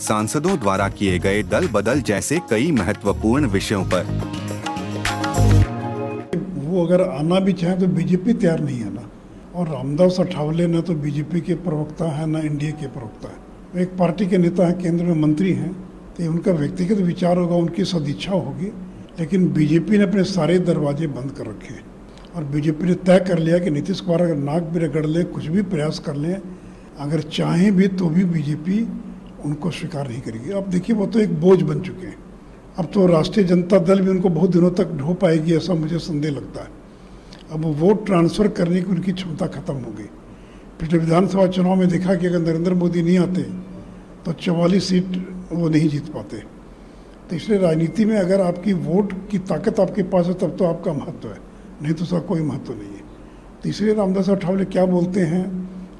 सांसदों द्वारा किए गए दल बदल जैसे कई महत्वपूर्ण विषयों पर। वो अगर आना भी चाहे तो बीजेपी तैयार नहीं है ना। और रामदास अठावले न तो बीजेपी के प्रवक्ता है, न एनडीए के प्रवक्ता है। एक पार्टी के नेता है, केंद्र में मंत्री हैं तो उनका व्यक्तिगत विचार होगा, उनकी सदिच्छा होगी। लेकिन बीजेपी ने अपने सारे दरवाजे बंद कर रखे हैं। और बीजेपी ने तय कर लिया कि नीतीश कुमार अगर नाक भी रगड़ लें, कुछ भी प्रयास कर लें, अगर चाहें भी तो भी बीजेपी उनको स्वीकार नहीं करेगी। अब देखिए, वो तो एक बोझ बन चुके हैं। अब तो राष्ट्रीय जनता दल भी उनको बहुत दिनों तक ढो पाएगी, ऐसा मुझे संदेह लगता है। अब वोट ट्रांसफ़र करने की उनकी क्षमता खत्म हो गई। पिछले विधानसभा चुनाव में देखा कि अगर नरेंद्र मोदी नहीं आते तो चवालीस सीट वो नहीं जीत पाते। तो इसलिए राजनीति में अगर आपकी वोट की ताकत आपके पास है, तब तो आपका महत्व है। नहीं तो उसका कोई महत्व नहीं है। तो इसलिए रामदास अठावले क्या बोलते हैं,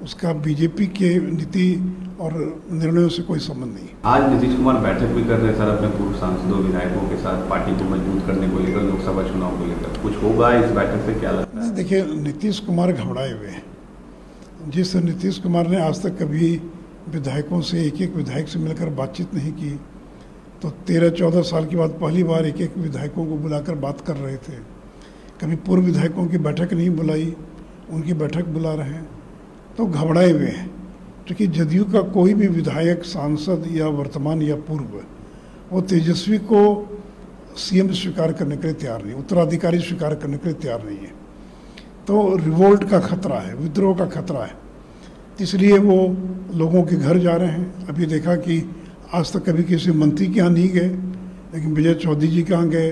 उसका बीजेपी के नीति और निर्णयों से कोई संबंध नहीं। आज नीतीश कुमार बैठक भी कर रहे हैं सर अपने पूर्व सांसदों विधायकों के साथ पार्टी को मज़बूत करने को लेकर लोकसभा चुनाव को लेकर। कुछ होगा इस बैठक से क्या लगता है? देखिए नीतीश कुमार घबराए हुए हैं। जिस नीतीश कुमार ने आज तक कभी विधायकों से एक एक विधायक से मिलकर बातचीत नहीं की तो तेरह चौदह साल के बाद पहली बार एक एक विधायकों को बुलाकर बात कर रहे थे। कभी पूर्व विधायकों की बैठक नहीं बुलाई उनकी बैठक बुला रहे हैं तो घबराए हुए हैं। क्योंकि जदयू का कोई भी विधायक, सांसद या वर्तमान या पूर्व, वो तेजस्वी को सीएम स्वीकार करने के लिए तैयार नहीं, उत्तराधिकारी स्वीकार करने के लिए तैयार नहीं है। तो रिवोल्ट का खतरा है, विद्रोह का खतरा है। इसलिए वो लोगों के घर जा रहे हैं। अभी देखा कि आज तक कभी किसी मंत्री के यहाँ नहीं गए, लेकिन विजय चौधरी जी के यहाँ गए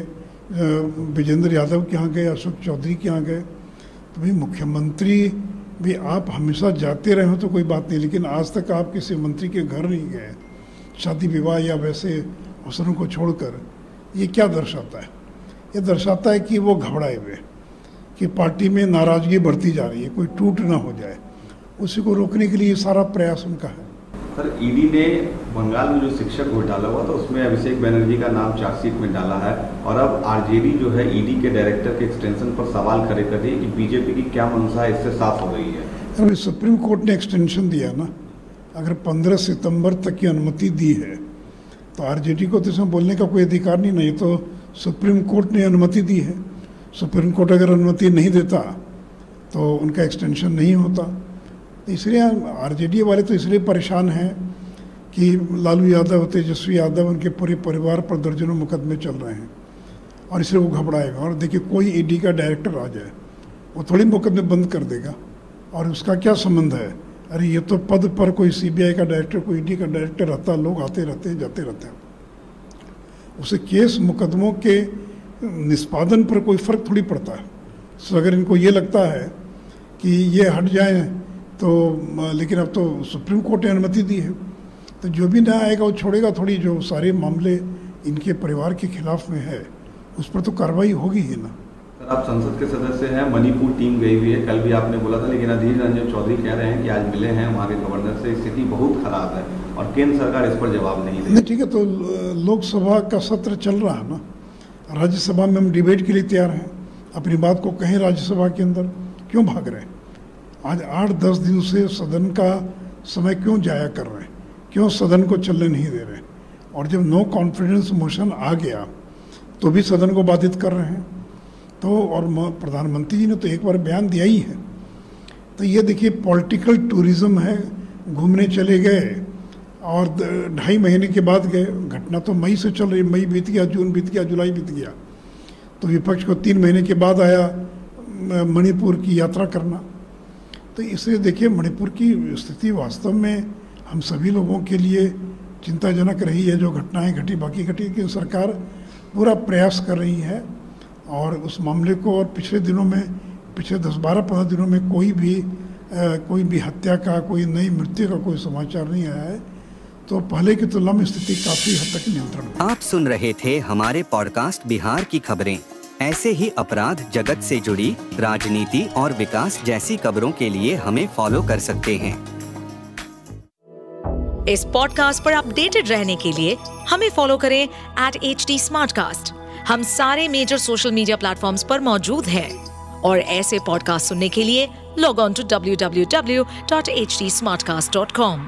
विजेंद्र यादव के यहाँ गए, अशोक चौधरी के यहाँ गए। तो भाई मुख्यमंत्री भी आप हमेशा जाते रहे हो तो कोई बात नहीं, लेकिन आज तक आप किसी मंत्री के घर नहीं गए, शादी विवाह या वैसे अवसरों को छोड़कर, ये क्या दर्शाता है? ये दर्शाता है कि वो घबराए हुए कि पार्टी में नाराज़गी बढ़ती जा रही है, कोई टूट ना हो जाए। उसी को रोकने के लिए सारा प्रयास उनका है। सर ईडी ने बंगाल में जो शिक्षक घोटाला हुआ था, उसमें अभिषेक बनर्जी का नाम चार्जशीट में डाला है। और अब आरजेडी जो है ईडी के डायरेक्टर के एक्सटेंशन पर सवाल खड़े कर है कि बीजेपी की क्या है इससे साफ़ हो रही है। अभी सुप्रीम कोर्ट ने एक्सटेंशन दिया ना। अगर पंद्रह सितंबर तक की अनुमति दी है तो आरजेडी को तो इसमें बोलने का कोई अधिकार नहीं नहीं तो सुप्रीम कोर्ट ने अनुमति दी है। सुप्रीम कोर्ट अगर अनुमति नहीं देता तो उनका एक्सटेंशन नहीं होता। इसलिए आरजेडी वाले तो इसलिए परेशान हैं कि लालू यादव तेजस्वी यादव उनके पूरे परिवार पर दर्जनों मुकदमे चल रहे हैं और इसलिए वो घबराएगा और देखिए, कोई ईडी का डायरेक्टर आ जाए, वो थोड़ी मुकदमे बंद कर देगा। और उसका क्या संबंध है? अरे, ये तो पद पर कोई सीबीआई का डायरेक्टर कोई ईडी का डायरेक्टर रहता, लोग आते रहते हैं, जाते रहते हैं। उसे केस मुकदमों के निष्पादन पर कोई फ़र्क थोड़ी पड़ता है। तो अगर इनको ये लगता है कि ये हट जाए तो लेकिन अब तो सुप्रीम कोर्ट ने अनुमति दी है। तो जो भी नया आएगा वो छोड़ेगा थोड़ी जो सारे मामले इनके परिवार के खिलाफ में है उस पर तो कार्रवाई होगी ही ना। सर आप संसद के सदस्य हैं मणिपुर टीम गई हुई है। कल भी आपने बोला था लेकिन अधीर रंजन चौधरी कह रहे हैं कि आज मिले हैं वहाँ के गवर्नर से स्थिति बहुत खराब है और केंद्र सरकार इस पर जवाब नहीं दे ठीक है तो लोकसभा का सत्र चल रहा है ना। राज्यसभा में हम डिबेट के लिए तैयार हैं। अपनी बात को कहें राज्यसभा के अंदर क्यों भाग रहे हैं? आज आठ दस दिन से सदन का समय क्यों जाया कर रहे हैं? क्यों सदन को चलने नहीं दे रहे और जब नो कॉन्फिडेंस मोशन आ गया तो भी सदन को बाधित कर रहे हैं। तो और प्रधानमंत्री जी ने तो एक बार बयान दिया ही है। तो ये देखिए पॉलिटिकल टूरिज़्म है, घूमने चले गए और ढाई महीने के बाद गए। घटना तो मई से चल रही, मई बीत गया, जून बीत गया, जुलाई बीत गया। तो विपक्ष को तीन महीने के बाद आया मणिपुर की यात्रा करना। तो इसलिए देखिए मणिपुर की स्थिति वास्तव में हम सभी लोगों के लिए चिंताजनक रही है। जो घटनाएँ घटी बाकी घटी कि सरकार पूरा प्रयास कर रही है और उस मामले को और पिछले दिनों में पिछले दस बारह पंद्रह दिनों में कोई भी आ, कोई भी हत्या का कोई नई मृत्यु का कोई समाचार नहीं आया है। तो पहले की तुलना में स्थिति काफ़ी हद तक नियंत्रण आप सुन रहे थे हमारे पॉडकास्ट बिहार की खबरें। ऐसे ही अपराध जगत से जुड़ी, राजनीति और विकास जैसी खबरों के लिए हमें फॉलो कर सकते हैं। इस पॉडकास्ट पर अपडेटेड रहने के लिए हमें फॉलो करें एट एच डी हम सारे मेजर सोशल मीडिया प्लेटफॉर्म्स पर मौजूद हैं। और ऐसे पॉडकास्ट सुनने के लिए log on to W W W dot H D Smartcast dot com